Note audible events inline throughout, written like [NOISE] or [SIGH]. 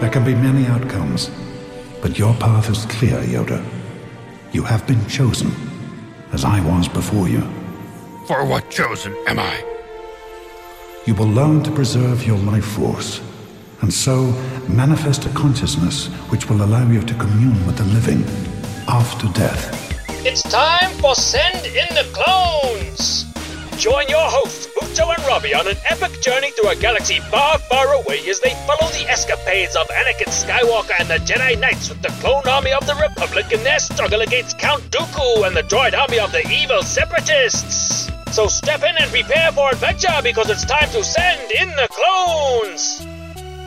There can be many outcomes, but your path is clear, Yoda. You have been chosen, as I was before you. For what chosen am I? You will learn to preserve your life force, and so manifest a consciousness which will allow you to commune with the living after death. It's time for Send in the Clones! Join your hosts, Bucho and Robbie, on an epic journey through a galaxy far, far away as they follow the escapades of Anakin Skywalker and the Jedi Knights with the clone army of the Republic in their struggle against Count Dooku and the droid army of the evil Separatists. So step in and prepare for adventure because it's time to send in the clones!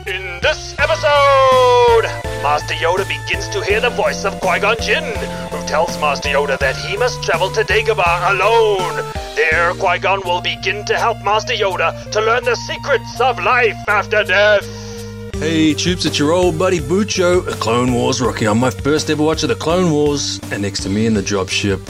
In this episode, Master Yoda begins to hear the voice of Qui Gon Jinn, who tells Master Yoda that he must travel to Dagobah alone. There, Qui Gon will begin to help Master Yoda to learn the secrets of life after death. Hey, troops, it's your old buddy Bucho, a Clone Wars rookie. I'm my first ever watch of the Clone Wars, and next to me in the dropship.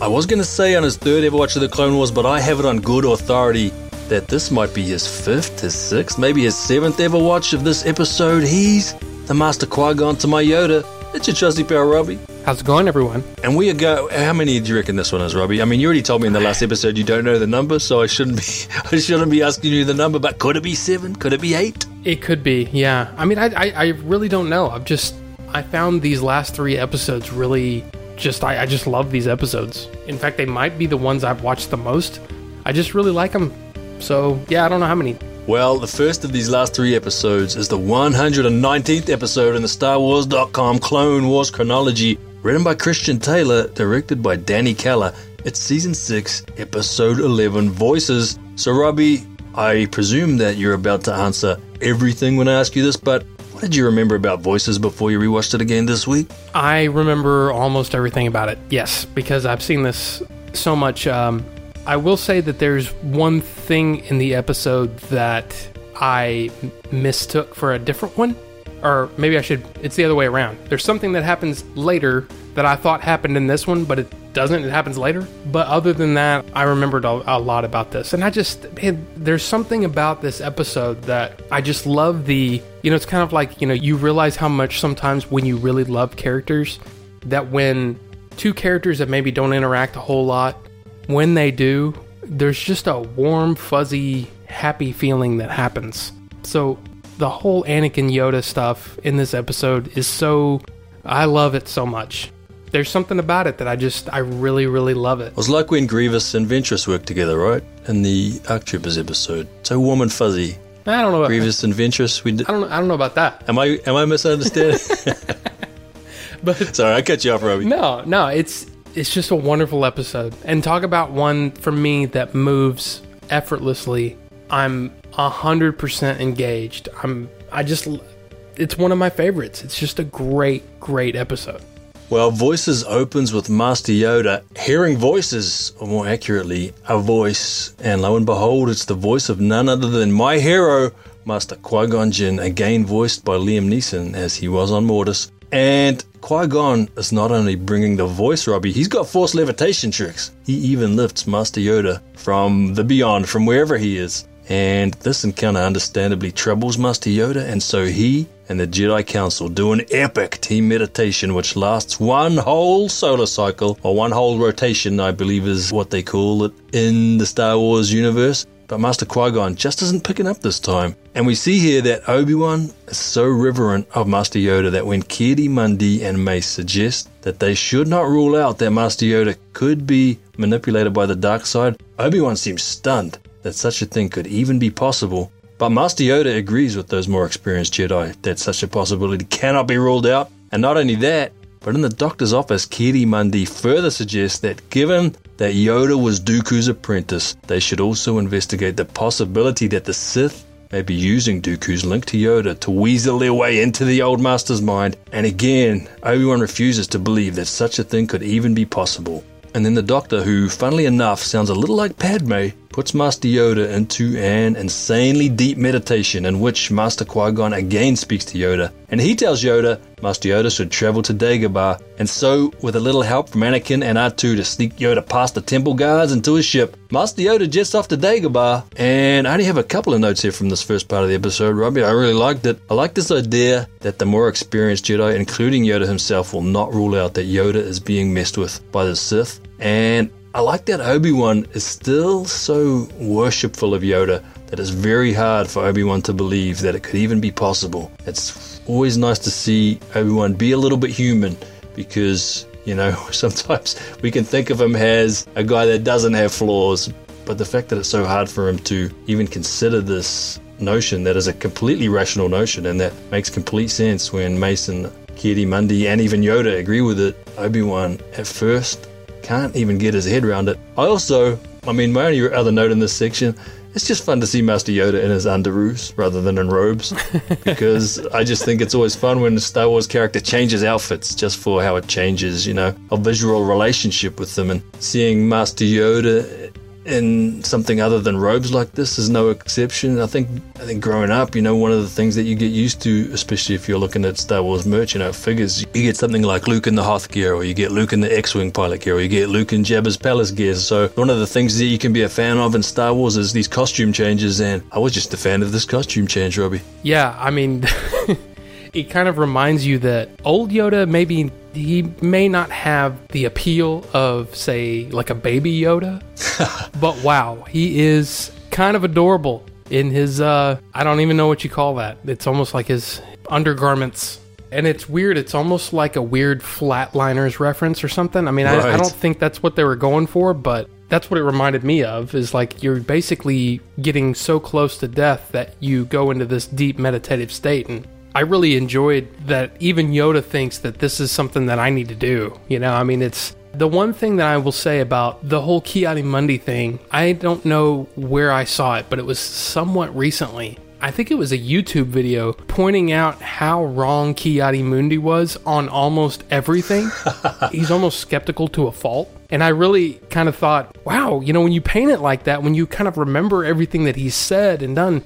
I was going to say on his third ever watch of the Clone Wars, but I have it on good authority that this might be his fifth, his sixth, maybe his seventh ever watch of this episode. He's the Master Qui Gon to my Yoda. It's your trusty pal, Robbie. How's it going, everyone? And we go. How many do you reckon this one is, Robbie? I mean, you already told me in the last episode you don't know the number, so I shouldn't be. [LAUGHS] I shouldn't be asking you the number. But could it be seven? Could it be eight? It could be, yeah. I mean, I, I, I really don't know. I've just, I found these last three episodes really, just, I, I just love these episodes. In fact, they might be the ones I've watched the most. I just really like them. So yeah, I don't know how many. Well, the first of these last three episodes is the 119th episode in the Star Wars.com Clone Wars chronology, written by Christian Taylor, directed by Danny Keller. It's season 6, episode 11, Voices. So, Robbie, I presume that you're about to answer everything when I ask you this, but what did you remember about Voices before you rewatched it again this week? I remember almost everything about it, yes, because I've seen this so much. Um, I will say that there's one thing in the episode that I mistook for a different one. Or maybe I should, it's the other way around. There's something that happens later that I thought happened in this one, but it doesn't. It happens later. But other than that, I remembered a, a lot about this. And I just, man, there's something about this episode that I just love the, you know, it's kind of like, you know, you realize how much sometimes when you really love characters, that when two characters that maybe don't interact a whole lot, when they do, there's just a warm, fuzzy, happy feeling that happens. So the whole Anakin Yoda stuff in this episode is so I love it so much. There's something about it that I just I really really love it. It was like when Grievous and Ventress worked together, right? In the Arc Troopers episode. So warm and fuzzy. I don't know about Grievous and Ventress. We I don't I don't know about that. Am I am I misunderstanding? [LAUGHS] [LAUGHS] but sorry, I cut you off, Robbie. No, no, it's it's just a wonderful episode. And talk about one for me that moves effortlessly. I'm 100% engaged. I'm I just it's one of my favorites. It's just a great great episode. Well, Voices opens with Master Yoda hearing voices, or more accurately, a voice, and lo and behold, it's the voice of none other than my hero, Master Qui Gon Jinn, again voiced by Liam Neeson as he was on Mortis. And Qui Gon is not only bringing the voice, Robbie, he's got force levitation tricks. He even lifts Master Yoda from the beyond, from wherever he is. And this encounter understandably troubles Master Yoda, and so he and the Jedi Council do an epic team meditation which lasts one whole solar cycle, or one whole rotation, I believe is what they call it in the Star Wars universe. But Master Qui Gon just isn't picking up this time. And we see here that Obi Wan is so reverent of Master Yoda that when Ki-Adi-Mundi and Mace suggest that they should not rule out that Master Yoda could be manipulated by the dark side, Obi Wan seems stunned that such a thing could even be possible. But Master Yoda agrees with those more experienced Jedi that such a possibility cannot be ruled out. And not only that, but in the doctor's office, Ki-Adi-Mundi further suggests that given that Yoda was Dooku's apprentice, they should also investigate the possibility that the Sith may be using Dooku's link to Yoda to weasel their way into the old master's mind. And again, Obi-Wan refuses to believe that such a thing could even be possible. And then the doctor, who, funnily enough, sounds a little like Padme, puts Master Yoda into an insanely deep meditation in which Master Qui Gon again speaks to Yoda. And he tells Yoda Master Yoda should travel to Dagobah, and so, with a little help from Anakin and R2 to sneak Yoda past the temple guards into his ship, Master Yoda jets off to Dagobah. And I only have a couple of notes here from this first part of the episode, Robbie. I really liked it. I like this idea that the more experienced Jedi, including Yoda himself, will not rule out that Yoda is being messed with by the Sith. And I like that Obi Wan is still so worshipful of Yoda that it's very hard for Obi Wan to believe that it could even be possible. It's always nice to see Obi Wan be a little bit human because, you know, [LAUGHS] sometimes we can think of him as a guy that doesn't have flaws, but the fact that it's so hard for him to even consider this notion that is a completely rational notion and that makes complete sense when Mason, Ki-Adi-Mundi, and even Yoda agree with it, Obi Wan at first can't even get his head around it. I also, I mean, my only other note in this section, it's just fun to see Master Yoda in his underoos rather than in robes [LAUGHS] because I just think it's always fun when a Star Wars character changes outfits just for how it changes, you know, a visual relationship with them and seeing Master Yoda in something other than robes like this is no exception. I think I think growing up, you know, one of the things that you get used to, especially if you're looking at Star Wars merch, you know, figures, you get something like Luke in the Hoth gear, or you get Luke in the X-wing pilot gear, or you get Luke in Jabba's palace gear. So one of the things that you can be a fan of in Star Wars is these costume changes, and I was just a fan of this costume change, Robbie. Yeah, I mean, [LAUGHS] it kind of reminds you that old Yoda maybe he may not have the appeal of say like a baby Yoda, [LAUGHS] but wow, he is kind of adorable in his uh I don't even know what you call that. It's almost like his undergarments. And it's weird. It's almost like a weird flatliners reference or something. I mean, I, I don't think that's what they were going for, but that's what it reminded me of. Is like you're basically getting so close to death that you go into this deep meditative state, and I really enjoyed that. Even Yoda thinks that this is something that I need to do. You know, I mean, it's the one thing that I will say about the whole Ki-Adi-Mundi thing. I don't know where I saw it, but it was somewhat recently. I think it was a YouTube video pointing out how wrong Ki-Adi-Mundi was on almost everything. [LAUGHS] He's almost skeptical to a fault. And I really kind of thought, wow, you know, when you paint it like that, when you kind of remember everything that he's said and done,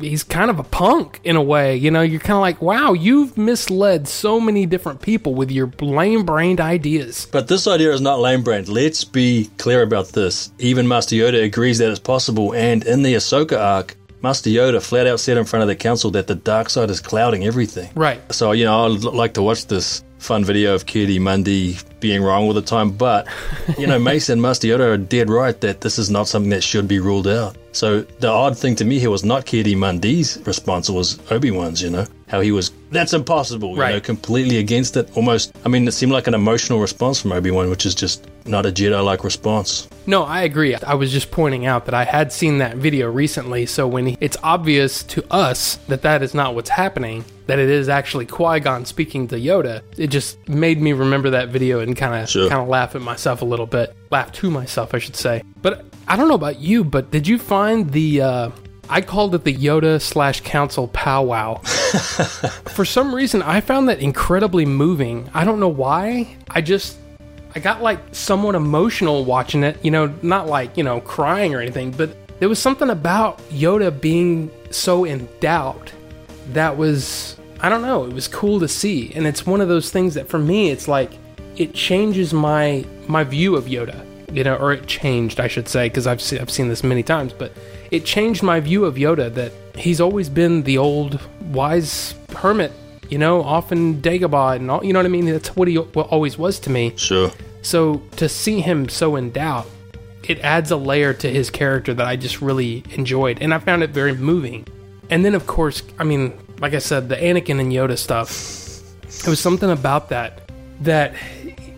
he's kind of a punk in a way. You know, you're kind of like, wow, you've misled so many different people with your lame brained ideas. But this idea is not lame brained. Let's be clear about this. Even Master Yoda agrees that it's possible, and in the Ahsoka arc, Master Yoda flat out said in front of the council that the dark side is clouding everything. Right. So, you know, I'd like to watch this fun video of Ki-Adi-Mundi being wrong all the time, but, you know, [LAUGHS] Mason Yoda are dead right that this is not something that should be ruled out. So the odd thing to me here was not Ki-Adi-Mundi's response, it was Obi-Wan's, you know, how he was, that's impossible, you know, Right. completely against it. Almost, I mean, it seemed like an emotional response from Obi-Wan, which is just not a Jedi-like response. No, I agree. I was just pointing out that I had seen that video recently, so when he, it's obvious to us that that is not what's happening, that it is actually Qui Gon speaking to Yoda, it just made me remember that video and kind of Sure. kind of laugh at myself a little bit, laugh to myself, I should say. But I don't know about you, but did you find the? Uh, I called it the Yoda slash Council powwow. [LAUGHS] For some reason, I found that incredibly moving. I don't know why. I just I got like somewhat emotional watching it, you know, not like, you know, crying or anything, but there was something about Yoda being so in doubt that was, I don't know, it was cool to see. And it's one of those things that for me, it's like, it changes my my view of Yoda, you know, or it changed, I should say, because I've, se- I've seen this many times, but it changed my view of Yoda that he's always been the old wise hermit, you know, often Dagobah and all, you know what I mean? That's what he al- always was to me. Sure. So to see him so in doubt, it adds a layer to his character that I just really enjoyed, and I found it very moving. And then, of course, I mean, like I said, the Anakin and Yoda stuff. It was something about that that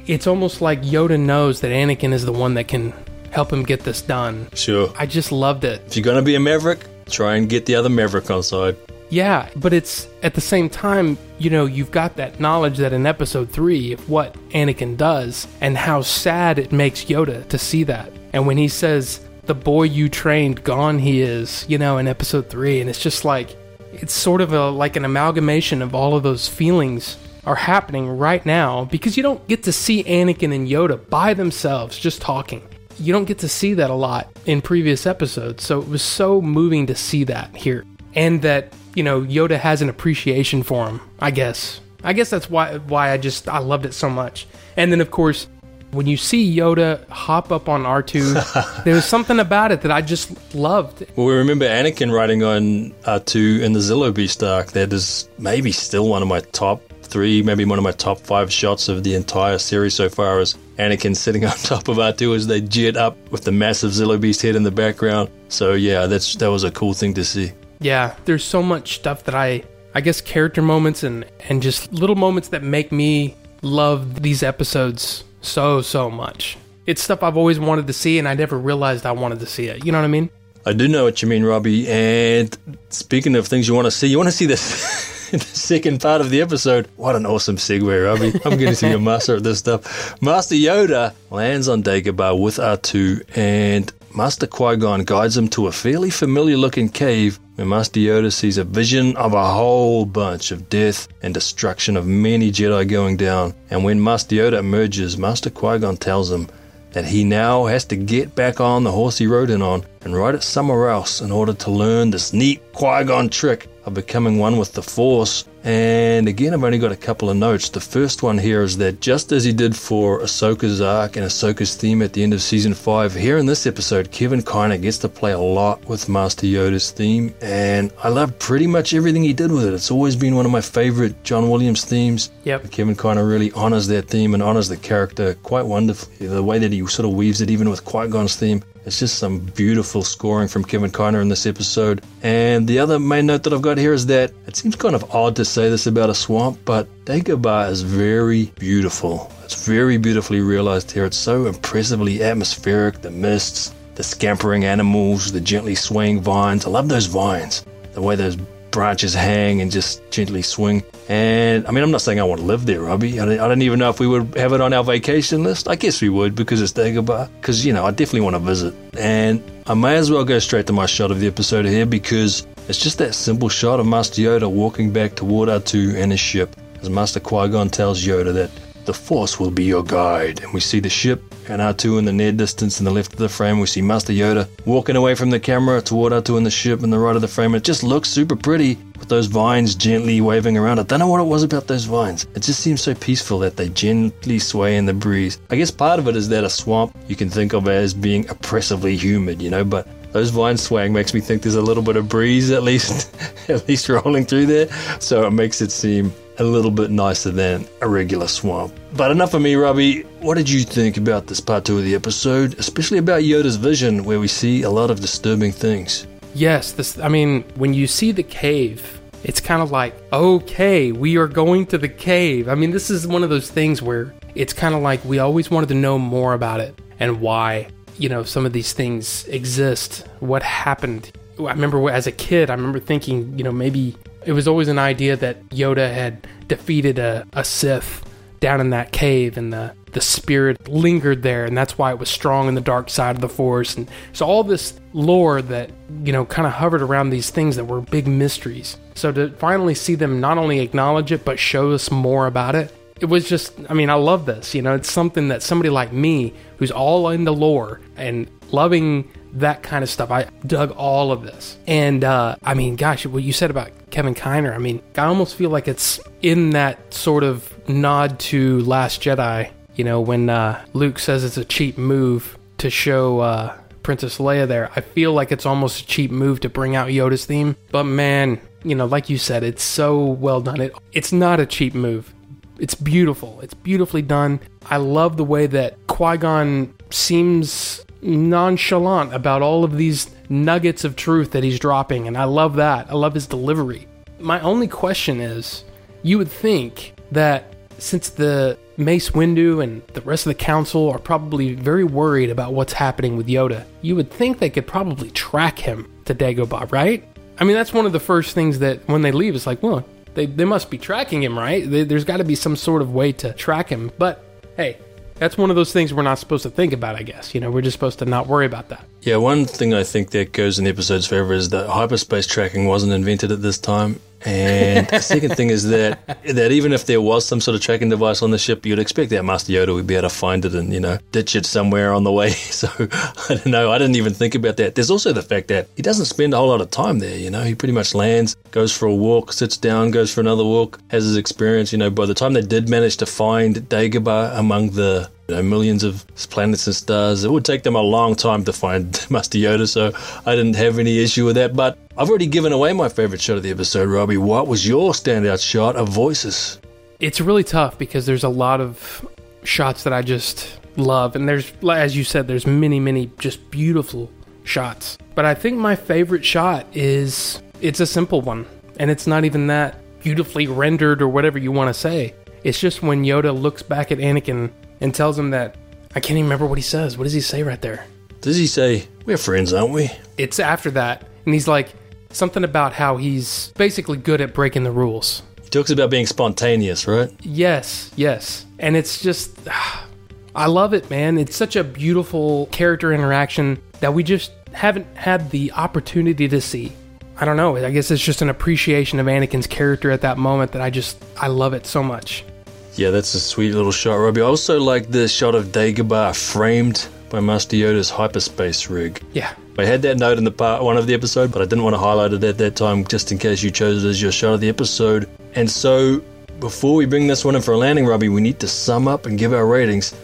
it's almost like Yoda knows that Anakin is the one that can help him get this done. Sure. I just loved it. If you're going to be a Maverick, try and get the other Maverick on side. Yeah, but it's at the same time, you know, you've got that knowledge that in episode 3 of what Anakin does and how sad it makes Yoda to see that. And when he says, "The boy you trained gone he is," you know, in episode 3 and it's just like it's sort of a like an amalgamation of all of those feelings are happening right now because you don't get to see Anakin and Yoda by themselves just talking. you don't get to see that a lot in previous episodes. So it was so moving to see that here. And that, you know, Yoda has an appreciation for him, I guess. I guess that's why why I just I loved it so much. And then of course, when you see Yoda hop up on R2, [LAUGHS] there was something about it that I just loved. Well, we remember Anakin riding on R2 in the Zillo Beast arc. That is maybe still one of my top three, maybe one of my top five shots of the entire series so far is Anakin sitting [LAUGHS] on top of R2 as they jet up with the massive Zillo Beast head in the background. So yeah, that's that was a cool thing to see. Yeah, there's so much stuff that I I guess character moments and and just little moments that make me love these episodes so so much. It's stuff I've always wanted to see and I never realized I wanted to see it. You know what I mean? I do know what you mean, Robbie. And speaking of things you want to see, you want to see this [LAUGHS] the second part of the episode. What an awesome segue, Robbie. I'm getting to be a master at this stuff. Master Yoda lands on Dagobah with R2 and Master Qui-Gon guides him to a fairly familiar looking cave where Master Yoda sees a vision of a whole bunch of death and destruction of many Jedi going down. And when Master Yoda emerges, Master Qui-Gon tells him that he now has to get back on the horse he rode in on and ride it somewhere else in order to learn this neat Qui-Gon trick of becoming one with the Force. And again, I've only got a couple of notes. The first one here is that just as he did for Ahsoka's arc and Ahsoka's theme at the end of season 5, here in this episode, Kevin Kiner gets to play a lot with Master Yoda's theme. And I love pretty much everything he did with it. It's always been one of my favorite John Williams themes. Yep. Kevin Kiner really honors that theme and honors the character quite wonderfully. The way that he sort of weaves it, even with Qui Gon's theme, it's just some beautiful scoring from Kevin Kiner in this episode. And the other main note that I've got here is that it seems kind of odd to say this about a swamp, but Dagobah is very beautiful. It's very beautifully realized here. It's so impressively atmospheric. The mists, the scampering animals, the gently swaying vines. I love those vines. The way those branches hang and just gently swing. And I mean, I'm not saying I want to live there, Robbie. I don't, I don't even know if we would have it on our vacation list. I guess we would because it's Dagobah. Because, you know, I definitely want to visit. And I may as well go straight to my shot of the episode here because it's just that simple shot of Master Yoda walking back toward R2 and his ship as Master Qui Gon tells Yoda that the Force will be your guide. And we see the ship and R2 in the near distance in the left of the frame. We see Master Yoda walking away from the camera toward R2 in the ship in the right of the frame. It just looks super pretty with those vines gently waving around. I don't know what it was about those vines. It just seems so peaceful that they gently sway in the breeze. I guess part of it is that a swamp you can think of as being oppressively humid, you know, but those vines swaying makes me think there's a little bit of breeze at least [LAUGHS] at least rolling through there. So it makes it seem a little bit nicer than a regular swamp. But enough of me, Robbie. What did you think about this part two of the episode, especially about Yoda's vision, where we see a lot of disturbing things? Yes, this I mean, when you see the cave, it's kind of like, okay, we are going to the cave. I mean, this is one of those things where it's kind of like we always wanted to know more about it and why, you know, some of these things exist, what happened. I remember as a kid, I remember thinking, you know, maybe it was always an idea that Yoda had defeated a, a Sith down in that cave and the, the spirit lingered there and that's why it was strong in the dark side of the force. And so all this lore that you know kind of hovered around these things that were big mysteries. So to finally see them not only acknowledge it but show us more about it it was just i mean i love this you know? It's something that somebody like me who's all into lore and loving that kind of stuff. I dug all of this. And uh, I mean, gosh, what you said about Kevin Kiner, I mean, I almost feel like it's in that sort of nod to Last Jedi, you know, when uh, Luke says it's a cheap move to show uh, Princess Leia there. I feel like it's almost a cheap move to bring out Yoda's theme. But man, you know, like you said, it's so well done. It, it's not a cheap move. It's beautiful. It's beautifully done. I love the way that Qui Gon seems nonchalant about all of these nuggets of truth that he's dropping, and I love that. I love his delivery. My only question is you would think that since the Mace Windu and the rest of the council are probably very worried about what's happening with Yoda, you would think they could probably track him to Dagobah, right? I mean, that's one of the first things that when they leave, it's like, well, they, they must be tracking him, right? They, there's got to be some sort of way to track him. But hey, that's one of those things we're not supposed to think about, I guess. You know, we're just supposed to not worry about that. Yeah, one thing I think that goes in the episode's favor is that hyperspace tracking wasn't invented at this time. And the second thing is that that even if there was some sort of tracking device on the ship, you'd expect that Master Yoda would be able to find it and you know ditch it somewhere on the way. [LAUGHS] So I don't know. I didn't even think about that. There's also the fact that he doesn't spend a whole lot of time there. You know, he pretty much lands, goes for a walk, sits down, goes for another walk, has his experience. You know, by the time they did manage to find Dagobah among the know, millions of planets and stars. It would take them a long time to find [LAUGHS] Master Yoda, so I didn't have any issue with that. But I've already given away my favorite shot of the episode, Robbie. What was your standout shot of voices? It's really tough because there's a lot of shots that I just love, and there's, as you said, there's many, many just beautiful shots. But I think my favorite shot is it's a simple one, and it's not even that beautifully rendered or whatever you want to say. It's just when Yoda looks back at Anakin and tells him that I can't even remember what he says. What does he say right there? Does he say, We're friends, aren't we? It's after that, and he's like something about how he's basically good at breaking the rules. He talks about being spontaneous, right? Yes, yes. And it's just, [SIGHS] I love it, man. It's such a beautiful character interaction that we just haven't had the opportunity to see. I don't know. I guess it's just an appreciation of Anakin's character at that moment that I just, I love it so much. Yeah, that's a sweet little shot, Robbie. I also like the shot of Dagobah framed by Master Yoda's hyperspace rig. Yeah. I had that note in the part one of the episode, but I didn't want to highlight it at that time just in case you chose it as your shot of the episode. And so, before we bring this one in for a landing, Robbie, we need to sum up and give our ratings.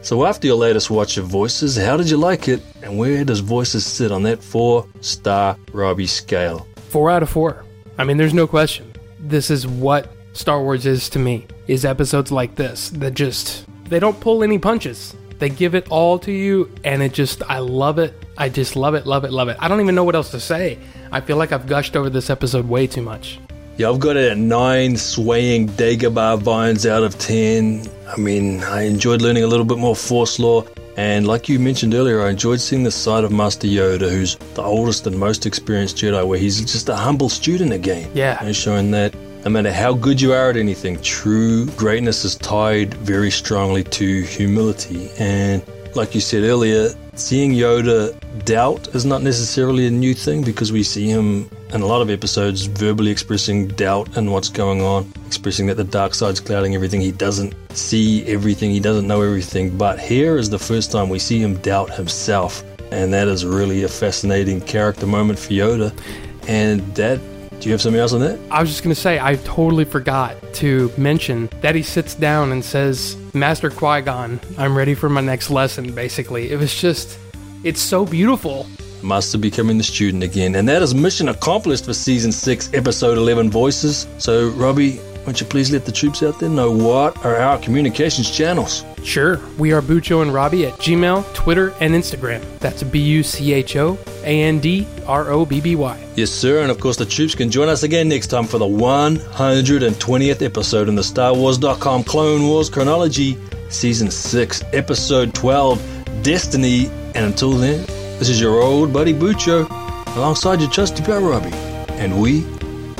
So, after your latest watch of Voices, how did you like it? And where does Voices sit on that four star Robbie scale? Four out of four. I mean, there's no question. This is what Star Wars is to me is episodes like this that just they don't pull any punches. They give it all to you and it just I love it. I just love it, love it, love it. I don't even know what else to say. I feel like I've gushed over this episode way too much. Yeah, I've got it at nine swaying Dagobah vines out of ten. I mean, I enjoyed learning a little bit more Force lore, And like you mentioned earlier, I enjoyed seeing the side of Master Yoda, who's the oldest and most experienced Jedi, where he's just a humble student again. Yeah. And showing that no matter how good you are at anything, true greatness is tied very strongly to humility. And like you said earlier, seeing Yoda doubt is not necessarily a new thing because we see him in a lot of episodes verbally expressing doubt and what's going on, expressing that the dark side's clouding everything. He doesn't see everything, he doesn't know everything. But here is the first time we see him doubt himself. And that is really a fascinating character moment for Yoda. And that do you have something else on that? I was just going to say, I totally forgot to mention that he sits down and says, Master Qui Gon, I'm ready for my next lesson, basically. It was just, it's so beautiful. Master becoming the student again. And that is mission accomplished for season 6, episode 11 Voices. So, Robbie, won't you please let the troops out there know what are our communications channels? Sure. We are Bucho and Robbie at Gmail, Twitter, and Instagram. That's B U C H O A N D R O B B Y. Yes, sir. And of course, the troops can join us again next time for the 120th episode in the Star Wars.com Clone Wars chronology, season 6, episode 12, Destiny. And until then, this is your old buddy Bucho alongside your trusty pal Robbie. And we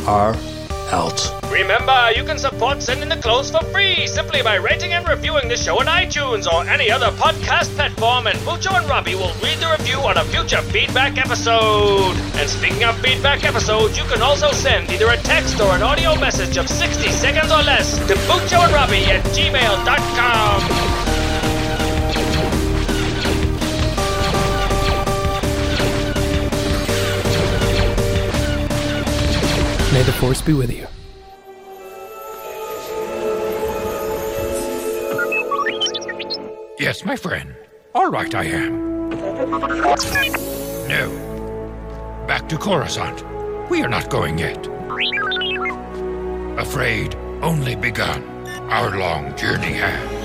are out. Remember, you can support Send in the Clones for free simply by rating and reviewing the show on iTunes or any other podcast platform, and Bucho and Robbie will read the review on a future feedback episode. And speaking of feedback episodes, you can also send either a text or an audio message of 60 seconds or less to Bucho and Robbie at gmail.com. May the Force be with you. Yes, my friend. All right, I am. No. Back to Coruscant. We are not going yet. Afraid only begun. Our long journey has.